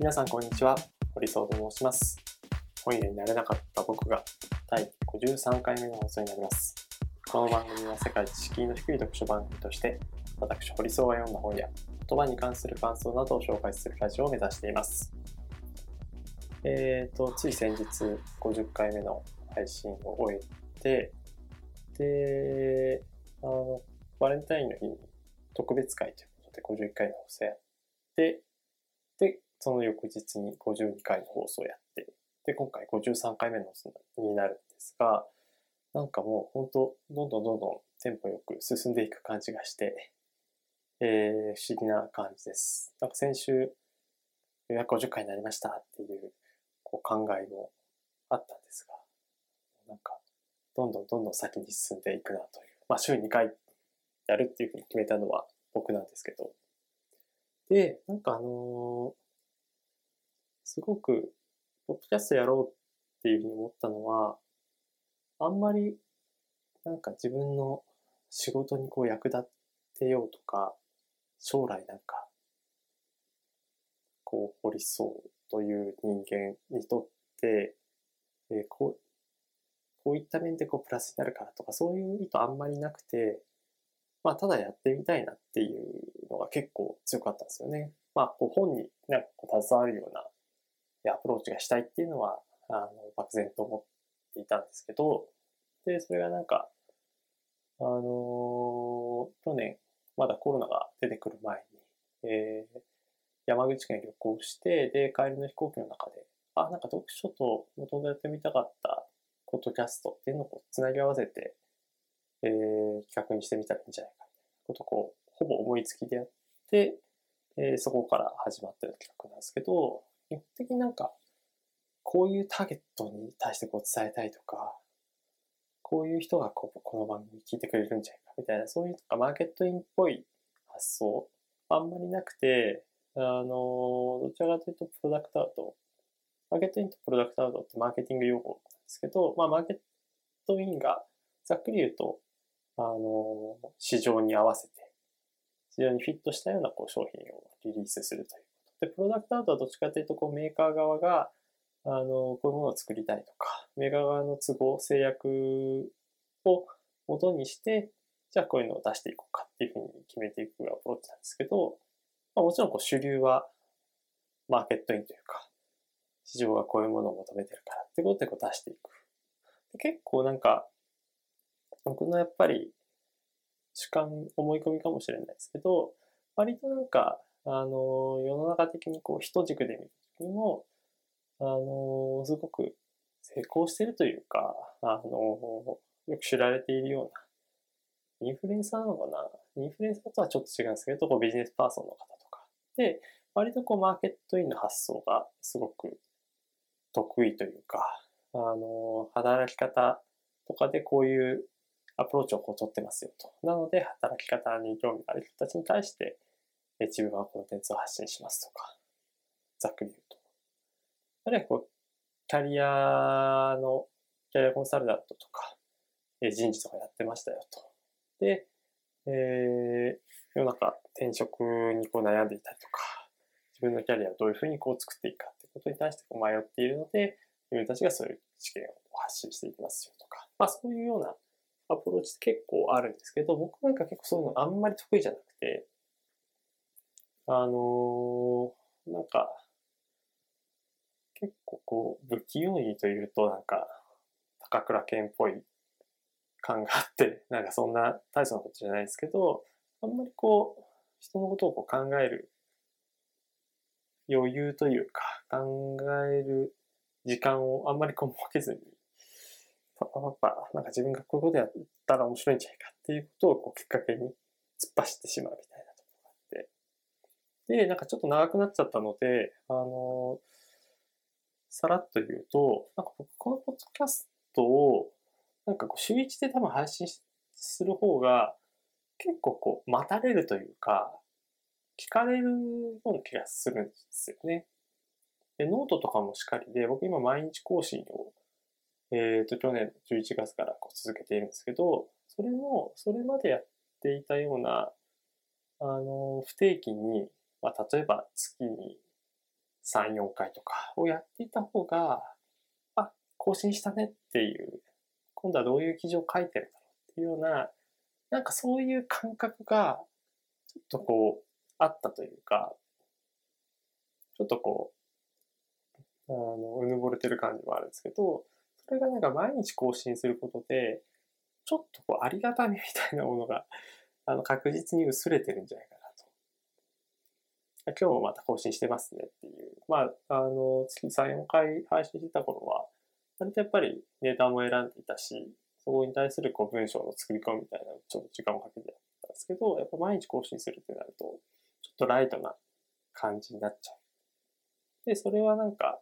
皆さんこんにちは。堀総と申します。本屋になれなかった僕が第53回目の放送になります。この番組は世界知識の低い読書番組として私堀総が読んだ本や言葉に関する感想などを紹介するラジオを目指しています。えーとつい先日50回目の配信を終えてであのバレンタインの日に特別会ということで51回の放送やってでその翌日に52回の放送をやって、で、今回53回目のになるんですが、なんかもう本当、どんどんどんどんテンポよく進んでいく感じがして、えー、不思議な感じです。なんか先週、約50回になりましたっていうこう考えもあったんですが、なんか、どんどんどんどん先に進んでいくなという。まあ、週2回やるっていうふうに決めたのは僕なんですけど。で、なんかあのーすごく、ポッドキャストやろうっていうふうに思ったのは、あんまり、なんか自分の仕事にこう役立ってようとか、将来なんか、こう、掘りそうという人間にとって、えー、こう、こういった面でこうプラスになるからとか、そういう意図あんまりなくて、まあ、ただやってみたいなっていうのが結構強かったんですよね。まあ、こう本になんかこう携わるようなアプローチがしたいっていうのは、あの、漠然と思っていたんですけど、で、それがなんか、あのー、去年、まだコロナが出てくる前に、えー、山口県旅行して、で、帰りの飛行機の中で、あ、なんか読書と元々やってみたかったポッドキャストっていうのをつなぎ合わせて、えー、企画にしてみたらいいんじゃないかことをこう、ほぼ思いつきでやって、えー、そこから始まった企画なんですけど、基本的になんか、こういうターゲットに対してこう伝えたいとか、こういう人がこうこの番組聞いてくれるんじゃないかみたいな、そういうマーケットインっぽい発想、あんまりなくて、あの、どちらかというとプロダクトアウト、マーケットインとプロダクトアウトってマーケティング用語なんですけど、まあマーケットインがざっくり言うと、あの、市場に合わせて、市場にフィットしたようなこう商品をリリースするという。で、プロダクトアウトはどっちかというと、こう、メーカー側が、あの、こういうものを作りたいとか、メーカー側の都合、制約を元にして、じゃあこういうのを出していこうかっていうふうに決めていくアプローチなんですけど、まあ、もちろんこう主流はマーケットインというか、市場がこういうものを求めてるからってことでこう出していく。結構なんか、僕のやっぱり主観、思い込みかもしれないですけど、割となんかあの、世の中的にこう、人軸で見た時にも、あの、すごく成功してるというか、あの、よく知られているような、インフルエンサーなのかな？インフルエンサーとはちょっと違うんですけど、こうビジネスパーソンの方とか。で、割とこうマーケットインの発想がすごく得意というか、あの、働き方とかでこういうアプローチをこう取ってますよと。なので、働き方に興味がある人たちに対して、自分はコンテンツを発信しますとか、ざっくり言うと。あるいはこう、キャリアの、キャリアコンサルタントとか、人事とかやってましたよと。で、えー、世の中転職にこう悩んでいたりとか、自分のキャリアをどういうふうにこう作っていくかってことに対してこう迷っているので、自分たちがそういう知見を発信していきますよとか、まあそういうようなアプローチって結構あるんですけど、僕なんか結構そういうのあんまり得意じゃなくて、あのー、なんか、結構こう、不器用にというと、なんか、高倉健っぽい感があって、なんかそんな大層なことじゃないですけど、あんまりこう、人のことをこう考える余裕というか、考える時間をあんまりこう設けずに、パパパパ、なんか自分がこういうことやったら面白いんじゃないかっていうことをこうきっかけに突っ走ってしまうみたい。で、なんかちょっと長くなっちゃったので、あの、さらっと言うと、なんか僕このポッドキャストを、なんかこう週一で多分配信する方が、結構こう、待たれるというか、聞かれるような気がするんですよね。で、ノートとかもしっかりで、僕今毎日更新を、えっ、ー、と、去年11月からこう続けているんですけど、それも、それまでやっていたような、あの、不定期にまあ、例えば月に3、4回とかをやっていた方が、あ、更新したねっていう、今度はどういう記事を書いてるんだろうっていうような、なんかそういう感覚が、ちょっとこう、あったというか、ちょっとこう、あの、うぬぼれてる感じもあるんですけど、それがなんか毎日更新することで、ちょっとこう、ありがたみみたいなものが、あの、確実に薄れてるんじゃないかな。今日もまた更新してますねっていう。まあ、あの、月3、4回配信してた頃は、割とやっぱりネタも選んでいたし、そこに対するこう文章の作り込みみたいなちょっと時間をかけてやったんですけど、やっぱ毎日更新するってなると、ちょっとライトな感じになっちゃう。で、それはなんか、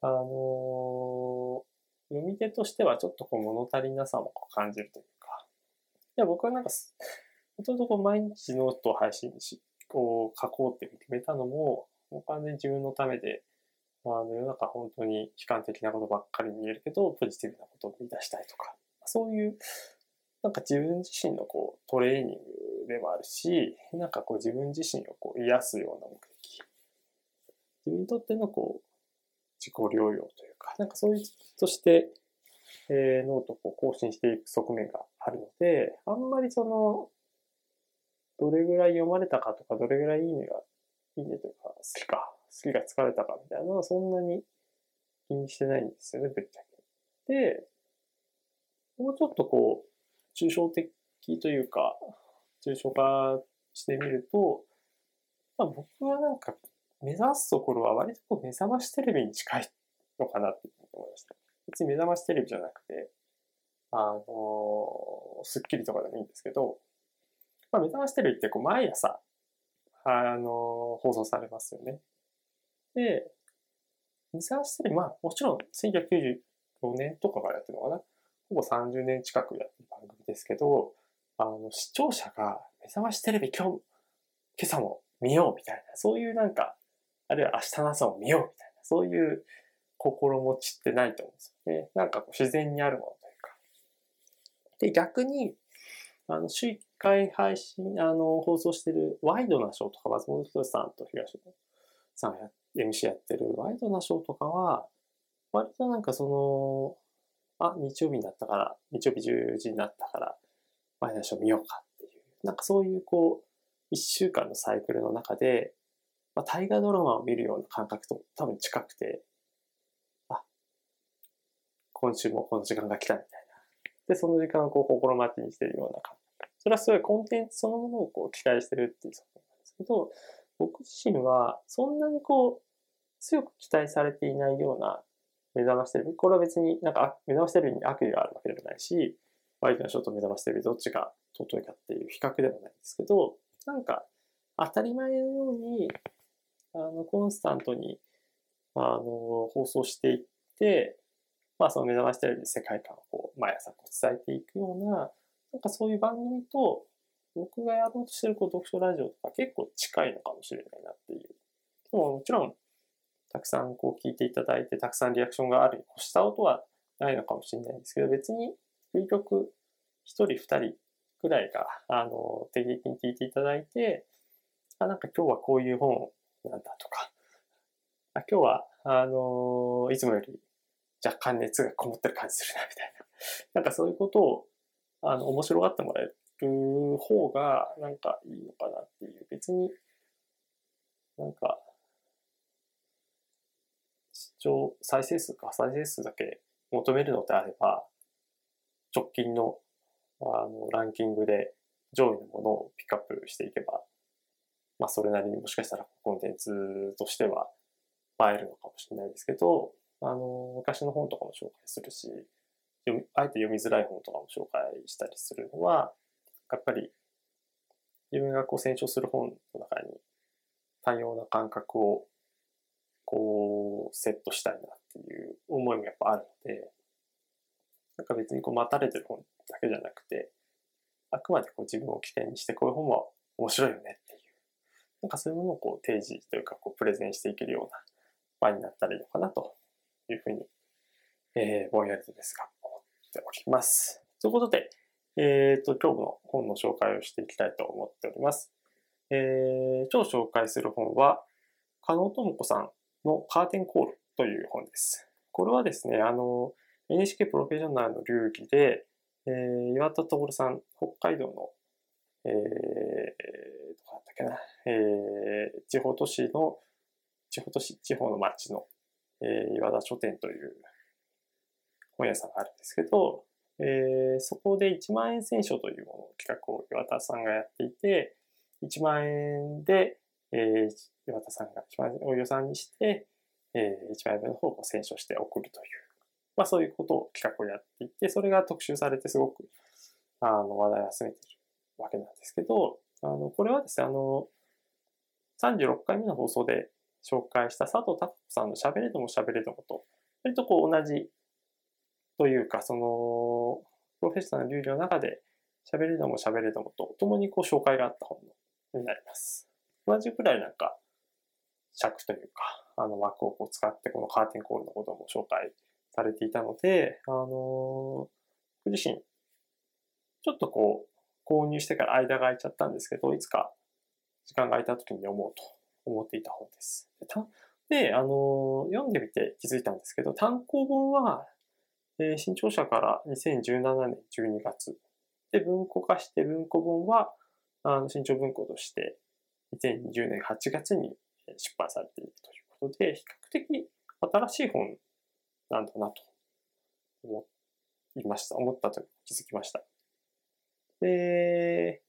あのー、読み手としてはちょっとこう物足りなさも感じるというか、いや僕はなんか、ほとんどこう毎日ノートを配信し、こう書こうって決めたのも、もう完全に自分のためで、まあの世の中本当に悲観的なことばっかり見えるけど、ポジティブなことを見出したいとか、そういう、なんか自分自身のこうトレーニングでもあるし、なんかこう自分自身をこう癒すような目的。自分にとってのこう自己療養というか、なんかそういうとして、えー、ノートを更新していく側面があるので、あんまりその、どれぐらい読まれたかとか、どれぐらいいいねが、いいねというか、好きか、好きが疲れたかみたいなのはそんなに気にしてないんですよね、ぶっちゃけ。で、もうちょっとこう、抽象的というか、抽象化してみると、まあ、僕はなんか目指すところは割とこう目覚ましテレビに近いのかなって思いました。別に目覚ましテレビじゃなくて、あのスッキリとかでもいいんですけど、まあ、目覚ましテレビってこう毎朝、あの放送されますよね。で、目覚ましテレビ、まあもちろん1994年とかからやってるのかな。ほぼ30年近くやってる番組ですけど、あの、視聴者が目覚ましテレビ今日、今朝も見ようみたいな、そういうなんか、あるいは明日の朝を見ようみたいな、そういう心持ちってないと思うんですよね。なんかこう自然にあるものというか。で、逆に、あの、週回配信、あの、放送してるワイドなショーとか、松本人志さんと東野さんが MC やってるワイドなショーとかは、割となんかその、あ、日曜日になったから、日曜日10時になったから、ワイドなショー見ようかっていう、なんかそういうこう、一週間のサイクルの中で、まあ、大河ドラマを見るような感覚と多分近くて、あ、今週もこの時間が来たみたいな。で、その時間をこう心待ちにしてるような感覚。それはすごいコンテンツそのものをこう期待してるっていう側面なんですけど、僕自身はそんなにこう、強く期待されていないような目覚ましテレビ。これは別になんか目覚ましテレビに悪意があるわけでもないし、ワイドなショーと目覚ましテレビどっちが尊いかっていう比較でもないんですけど、なんか当たり前のようにあの、コンスタントに、あの、放送していって、まあ、その目覚ましテレビで世界観をこう毎朝こう伝えていくような、なんかそういう番組と、僕がやろうとしてるこう読書ラジオとか結構近いのかもしれないなっていう。でももちろん、たくさんこう聞いていただいて、たくさんリアクションがあるに越した音はないのかもしれないんですけど、別に、究極、一人二人くらいが、あの、定期的に聞いていただいて、あ、なんか今日はこういう本なんだとか、あ今日は、あの、いつもより若干熱がこもってる感じするな、みたいな。なんかそういうことを、あの、面白がってもらえる方が、なんかいいのかなっていう。別に、なんか、視聴、再生数か、再生数だけ求めるのであれば、直近の、あの、ランキングで上位のものをピックアップしていけばまあそれなりにもしかしたらコンテンツとしては映えるのかもしれないですけど、あの、昔の本とかも紹介するし、読みあえて読みづらい本とかも紹介したりするのは、やっぱり自分がこう選書する本の中に多様な感覚をこうセットしたいなっていう思いもやっぱあるので、なんか別にこう待たれてる本だけじゃなくて、あくまでこう自分を起点にしてこういう本は面白いよねっていうなんかそういうものをこう提示というかこうプレゼンしていけるような場になったらいいのかなというふうに、えー、ぼんやりとですが。ております。ということで、えっ、ー、と、今日の本の紹介をしていきたいと思っております。えー、今日紹介する本は、加納智子さんのカーテンコールという本です。これはですね、あの、NHK プロフェッショナルの流儀で、えー、岩田徹さん、北海道の、えー、どこだったっけな、えー、地方都市の、地方都市、地方の町の、えー、岩田書店という本屋さんがあるんですけど、えー、そこで1万円選書というものを企画を岩田さんがやっていて、1万円で、えー、岩田さんが1万円を予算にして、えー、1万円分の方を選書して送るという、まあそういうことを企画をやっていて、それが特集されてすごく、あの、話題を集めているわけなんですけど、あの、これはですね、あの、36回目の放送で紹介した佐藤孝子さんの喋れども喋れどもと、割とこう同じというか、その、プロフェッショナル流儀の中で、喋れども喋れどもと、共にこう紹介があった本になります。同じくらいなんか、尺というか、あの枠をこう使ってこのカーテンコールのことも紹介されていたので、あのー、僕自身、ちょっとこう、購入してから間が空いちゃったんですけど、いつか時間が空いた時に読もうと思っていた本です。で、あの、読んでみて気づいたんですけど、単行本はで、新潮社から2017年12月。で、文庫化して文庫本は、あの、新潮文庫として、2020年8月に出版されているということで、比較的新しい本なんだなと思いました。思ったと気づきました。で、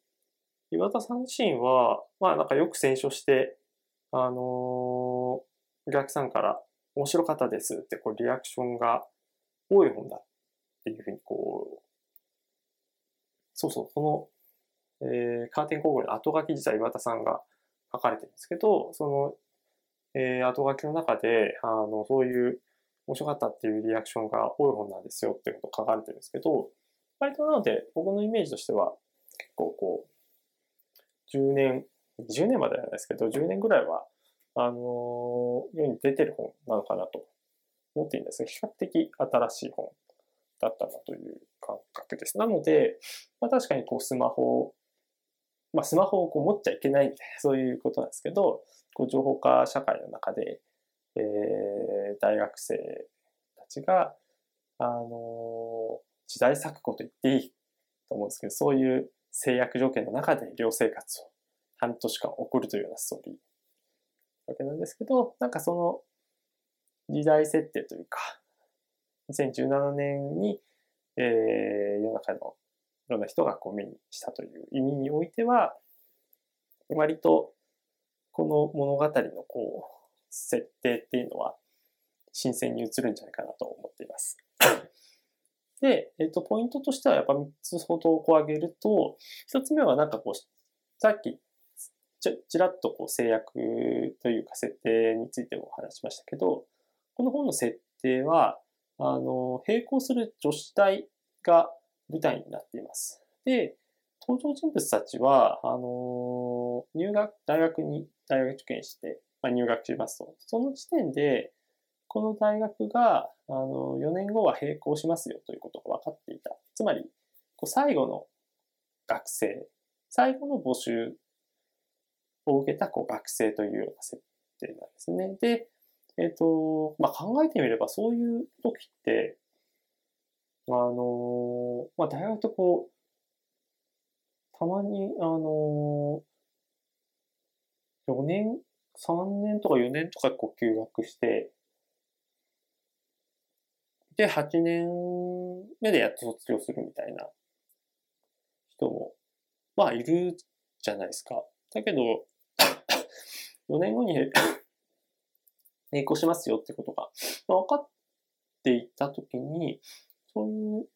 岩田さん自身は、まあなんかよく選書して、あのー、お客さんから面白かったですってこうリアクションが多い本だっていうふうにこう、そうそう、この、えー、カーテン広告の後書き実は岩田さんが書かれてるんですけど、その、えー、後書きの中で、あの、そういう面白かったっていうリアクションが多い本なんですよってこと書かれてるんですけど、割となので、僕のイメージとしては、結構こう、10年、20年まではないですけど、10年ぐらいは、あのー、世に出てる本なのかなと持っているんですが、比較的新しい本だったなという感覚です。なので、まあ、確かにこうスマホ、まあ、スマホをこう持っちゃいけないみたいな、そういうことなんですけど、こう情報化社会の中で、えー、大学生たちが、あの、時代錯誤と言っていいと思うんですけど、そういう制約条件の中で寮生活を半年間送るというようなストーリーわけなんですけど、なんかその時代設定というか、2017年に、えー、世の中のいろんな人がこう目にしたという意味においては、割とこの物語のこう、設定っていうのは新鮮に映るんじゃないかなと思っています。で、えっ、ー、と、ポイントとしてはやっぱ3つほどこう挙げると、1つ目はなんかこう、さっきちちらっとこう制約というか設定についても話しましたけど、この本の設定は、あの、並行する女子大が舞台になっています。で、登場人物たちは、あの、入学、大学に、大学受験して、まあ、入学しますと。その時点で、この大学が、あの、4年後は並行しますよということが分かっていた。つまり、こう最後の学生、最後の募集を受けたこう学生というような設定なんですね。で、えっ、ー、と、まあ、考えてみればそういう時って、あの、まあ、大学とこう、たまに、あの、4年、3年とか4年とかこう休学して、で、8年目でやっと卒業するみたいな人も、まあ、いるじゃないですか。だけど、4年後に並行しますよってことが、ま、分かっていたときに、そういう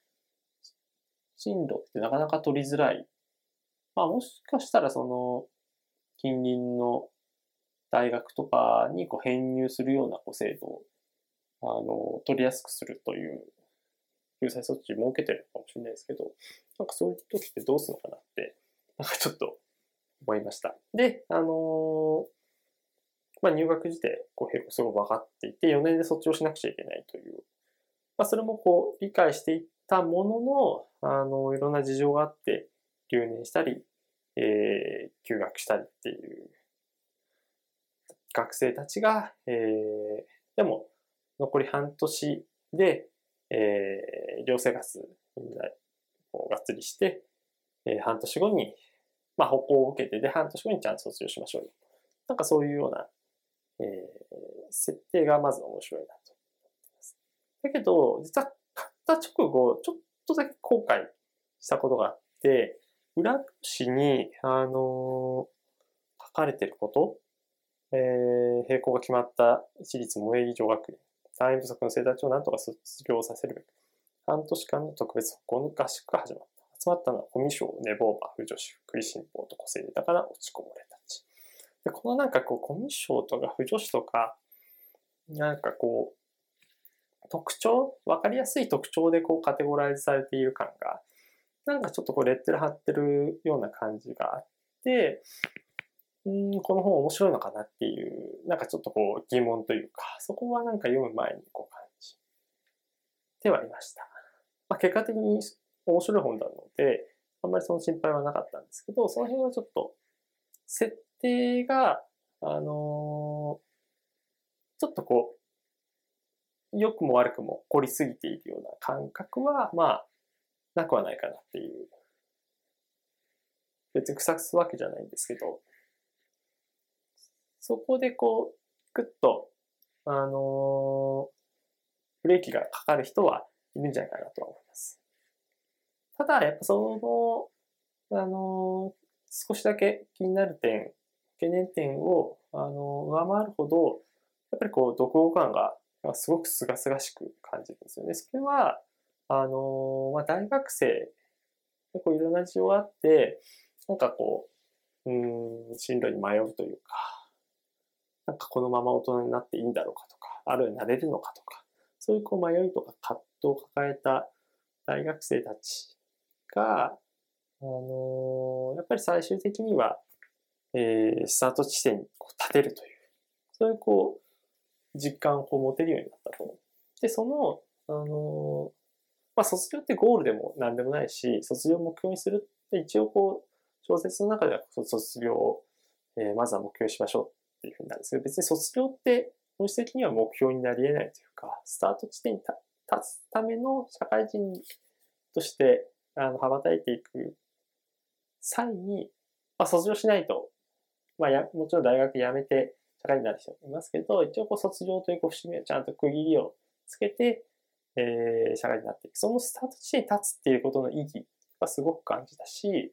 進路ってなかなか取りづらい。まあもしかしたらその近隣の大学とかにこう編入するようなこう制度をあの取りやすくするという救済措置を設けてるかもしれないですけど、なんかそういう時ってどうするのかなって、なんかちょっと思いました。で、あのーまあ、入学時でこうすごく分かっていて、4年で卒業しなくちゃいけないという、まあ、それもこう理解していったものの、あの、いろんな事情があって、留年したり、えー、休学したりっていう、学生たちが、えー、でも残り半年で、えー、寮生活こうがっつりして、えー、半年後に、まあ、歩行を受けてで、半年後にちゃんと卒業しましょうよ。なんかそういうような、えー、設定がまず面白いなと思ってます。だけど、実は買った直後、ちょっとだけ後悔したことがあって、裏紙に、あのー、書かれてること、えー、並行が決まった私立萌え女学園、単位不足の生徒たちをなんとか卒業させるべく、半年間の特別歩行の合宿が始まった。集まったのは、コミュ障、寝坊馬、不女子、福利新報と個性豊かな落ちこぼれたち。で、このなんかこう、コミュ障とか不女子とか、なんかこう、特徴わかりやすい特徴でこうカテゴライズされている感が、なんかちょっとこうレッテル貼ってるような感じがあって、うん、この本面白いのかなっていう、なんかちょっとこう疑問というか、そこはなんか読む前にこう感じてはいました。まあ、結果的に面白い本なので、あんまりその心配はなかったんですけど、その辺はちょっと、設定が、あの、ちょっとこう、良くも悪くも凝りすぎているような感覚は、まあ、なくはないかなっていう。別に臭くすわけじゃないんですけど、そこでこう、ぐっと、あの、ブレーキがかかる人はいるんじゃないかなとは思います。ただ、やっぱその、あの、少しだけ気になる点、懸念点を、あの、上回るほど、やっぱりこう、読後感がすごく清々しく感じるんですよね。それは、あの、まあ、大学生、結構いろんな事情があって、なんかこう、うん、進路に迷うというか、なんかこのまま大人になっていいんだろうかとか、あるいはなれるのかとか、そういうこう迷いとか葛藤を抱えた大学生たちが、あのー、やっぱり最終的には、えー、スタート地点にこう立てるという、そういうこう、実感を持てるようになったと。で、その、あのー、まあ、卒業ってゴールでも何でもないし、卒業を目標にするって一応こう、小説の中では卒業を、えー、まずは目標にしましょうっていうふうになるんですけど、別に卒業って本質的には目標になり得ないというか、スタート地点に立つための社会人としてあの、羽ばたいていく際に、まあ、卒業しないと、まあや、もちろん大学辞めて社会になる人もいますけど、一応こう卒業というこう節目をちゃんと区切りをつけて、えー、社会になっていく。そのスタート地点に立つっていうことの意義はすごく感じたし、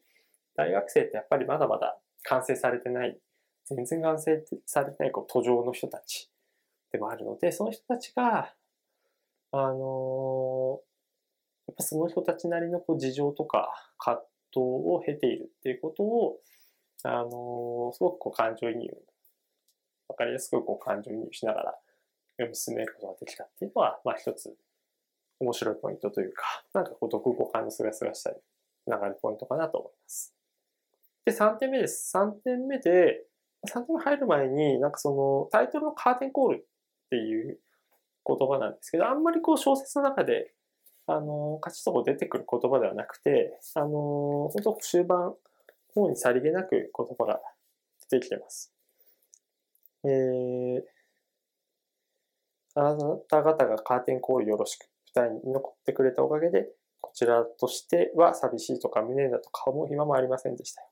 大学生ってやっぱりまだまだ完成されてない、全然完成されてないこう途上の人たちでもあるので、その人たちが、あのやっぱその人たちなりのこう事情とか葛藤を経ているっていうことを、あのすごくこう感情移入、わかりやすくこう感情移入しながら読み進めることができたっていうのは、まあ一つ面白いポイントというか、なんかこう読後感のすがすがしたり、流れるポイントかなと思います。で、3点目です。3点目で、3点目入る前に、なんかそのタイトルのカーテンコールっていう言葉なんですけど、あんまりこう小説の中であの、勝ちとこ出てくる言葉ではなくて、あの、本当終盤方にさりげなく言葉が出てきてます。えー、あなた方がカーテンコールよろしく、二人に残ってくれたおかげで、こちらとしては寂しいとか無念だと顔も暇もありませんでしたよ。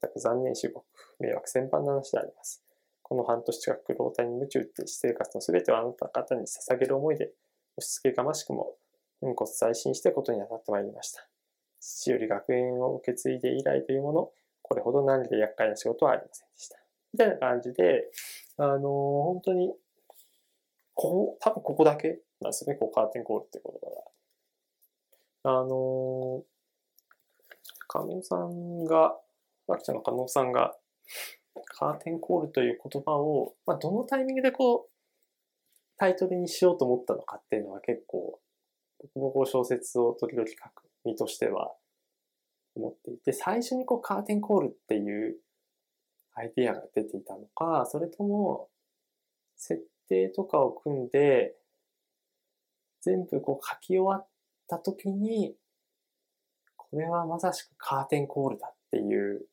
全く残念至極、迷惑先般な話であります。この半年近く老体に夢中って私生活の全てをあなた方に捧げる思いで、押し付けがましくも運骨再審してことに当たってまいりました。父より学園を受け継いで以来というもの、これほど何で厄介な仕事はありませんでした。みたいな感じで、あのー、本当に、ここ、多分ここだけなんですよね、こうカーテンコールって言葉が。あのー、加納さんが、ワキちゃんの加納さんが、カーテンコールという言葉を、まあ、どのタイミングでこう、タイトルにしようと思ったのかっていうのは結構僕もこう小説を時々書く身としては思っていて、最初にこうカーテンコールっていうアイディアが出ていたのか、それとも設定とかを組んで、全部こう書き終わった時に、これはまさしくカーテンコールだっていう、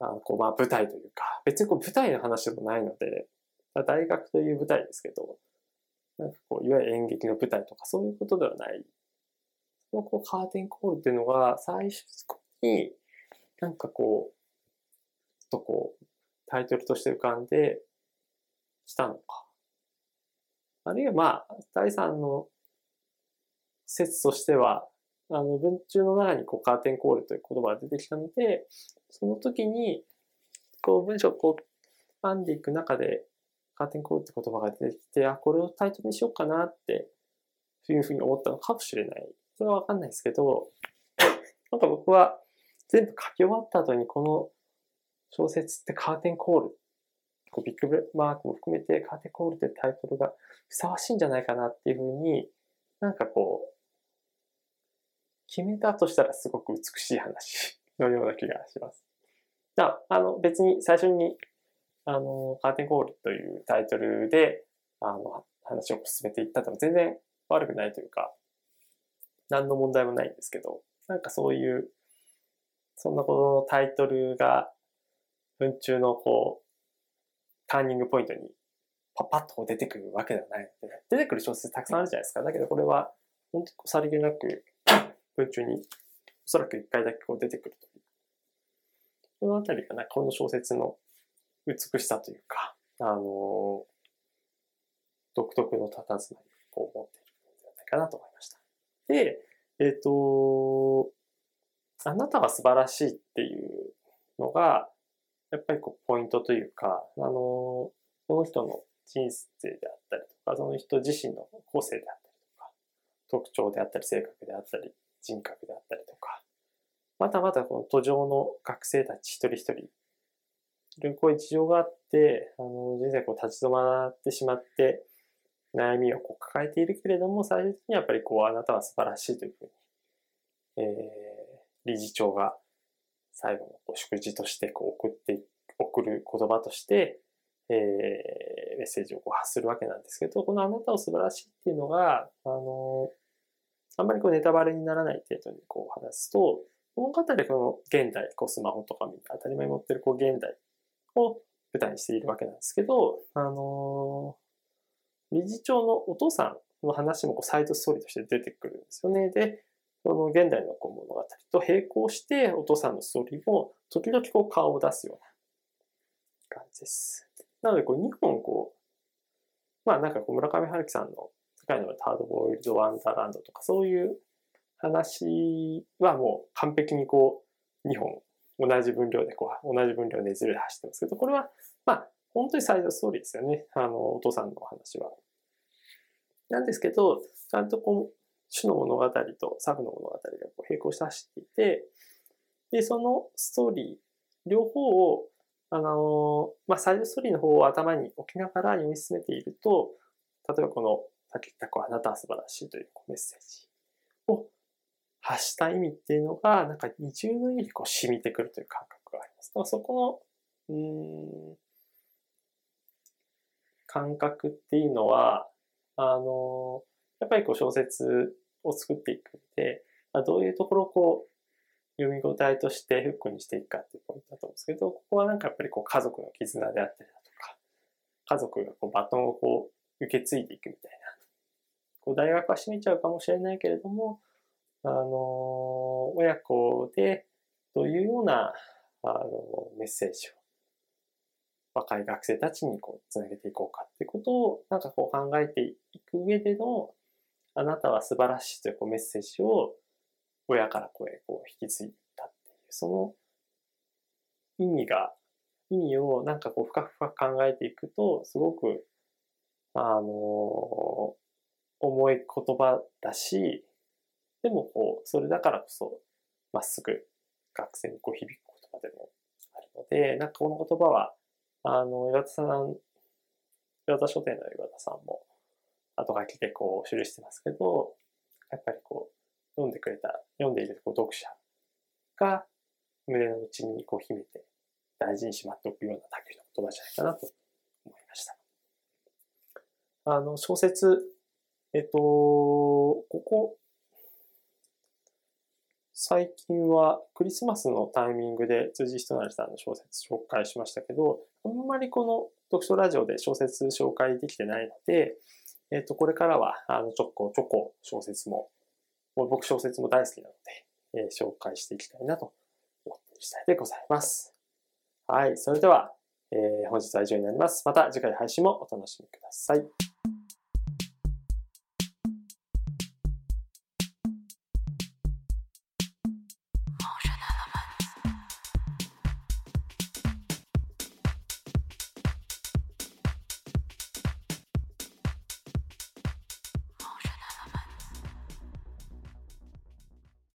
あこうまあ舞台というか、別にこう舞台の話でもないので、大学という舞台ですけど、なんかこう、いわゆる演劇の舞台とかそういうことではない。そのこうカーテンコールっていうのが最初になんかこう、とこう、タイトルとして浮かんでしたのか。あるいはまあ、第三の説としては、あの、文中の中にこうカーテンコールという言葉が出てきたので、その時に、こう文章をこう編んでいく中で、カーテンコールって言葉が出てきて、あ、これをタイトルにしようかなってというふうに思ったのかもしれない。それはわかんないですけど、なんか僕は全部書き終わった後にこの小説ってカーテンコール、こうビッグマークも含めてカーテンコールってタイトルがふさわしいんじゃないかなっていうふうになんかこう、決めたとしたらすごく美しい話のような気がします。じゃあ、あの別に最初にあの、カーテンコールというタイトルで、あの、話を進めていったと全然悪くないというか、何の問題もないんですけど、なんかそういう、そんなことのタイトルが、文中のこう、ターニングポイントにパッパッと出てくるわけではないので、出てくる小説たくさんあるじゃないですか。だけどこれは、本当にさりげなく、文中におそらく一回だけこう出てくるという。このあたりがな、この小説の美しさというか、あの、独特の佇まいを持っているんじゃないかなと思いました。で、えっ、ー、と、あなたは素晴らしいっていうのが、やっぱりこうポイントというか、あの、この人の人生であったりとか、その人自身の個性であったりとか、特徴であったり、性格であったり、人格であったりとか、またまたこの途上の学生たち一人一人こういう事情があって、あの、人生こう立ち止まってしまって、悩みをこう抱えているけれども、最終的にやっぱりこう、あなたは素晴らしいというふうに、えー、理事長が最後のこう祝辞としてこう送って、送る言葉として、えー、メッセージをこう発するわけなんですけど、このあなたを素晴らしいっていうのが、あの、あんまりこうネタバレにならない程度にこう話すと、物語でこの現代、こうスマホとかみんな当たり前に持ってるこう現代を舞台にしているわけなんですけど、あのー、理事長のお父さんの話もこうサイドストーリーとして出てくるんですよね。で、その現代のこう物語と並行してお父さんのストーリーも時々こう顔を出すような感じです。なのでこう2本こう、まあなんかこう村上春樹さんの世界のハードボイルドワンダーランドとかそういう話はもう完璧にこう2本同じ分量でこう、同じ分量でずれ走ってますけど、これは、まあ、本当にサイドストーリーですよね。あの、お父さんのお話は。なんですけど、ちゃんとこう、主の物語とサブの物語がこう並行して走っていて、で、そのストーリー、両方を、あの、まあ、サイドストーリーの方を頭に置きながら読み進めていると、例えばこの、さっき言ったこう、あなたは素晴らしいというメッセージを発した意味っていうのが、なんか二重の意味でこう染みてくるという感覚があります。だからそこの、うん、感覚っていうのは、あの、やっぱりこう小説を作っていくんで、まあどういうところをこう、読み応えとしてフックにしていくかっていうポイントだと思うんですけど、ここはなんかやっぱりこう家族の絆であったりだとか、家族がこうバトンをこう受け継いでいくみたいな。こう大学は閉めちゃうかもしれないけれども、あの、親子でどういうような、あの、メッセージを若い学生たちにこう、つなげていこうかっていうことを、なんかこう考えてい上での、あなたは素晴らしいというこうメッセージを親から声こう引き継いだっていう、その意味が、意味をなんかこう深く深く考えていくと、すごく、あの、重い言葉だし、でもこう、それだからこそ、まっすぐ学生にこう響く言葉でもあるので、なんかこの言葉は、あの、岩田さん、岩田書店の岩田さんも後書きでこう記してますけど、やっぱりこう、読んでくれた、読んでいるこう読者が胸の内にこう秘めて大事にしまっておくようなだけの言葉じゃないかなと思いました。あの、小説、えっと、ここ最近はクリスマスのタイミングで辻仁成さんの小説紹介しましたけど、あんまりこの読書ラジオで小説紹介できてないので、えっ、と、これからは、あの、ちょこちょこ小説も、もう僕小説も大好きなので、えー、紹介していきたいなと思っている次第でございます。はい。それでは、えー、本日は以上になります。また次回配信もお楽しみください。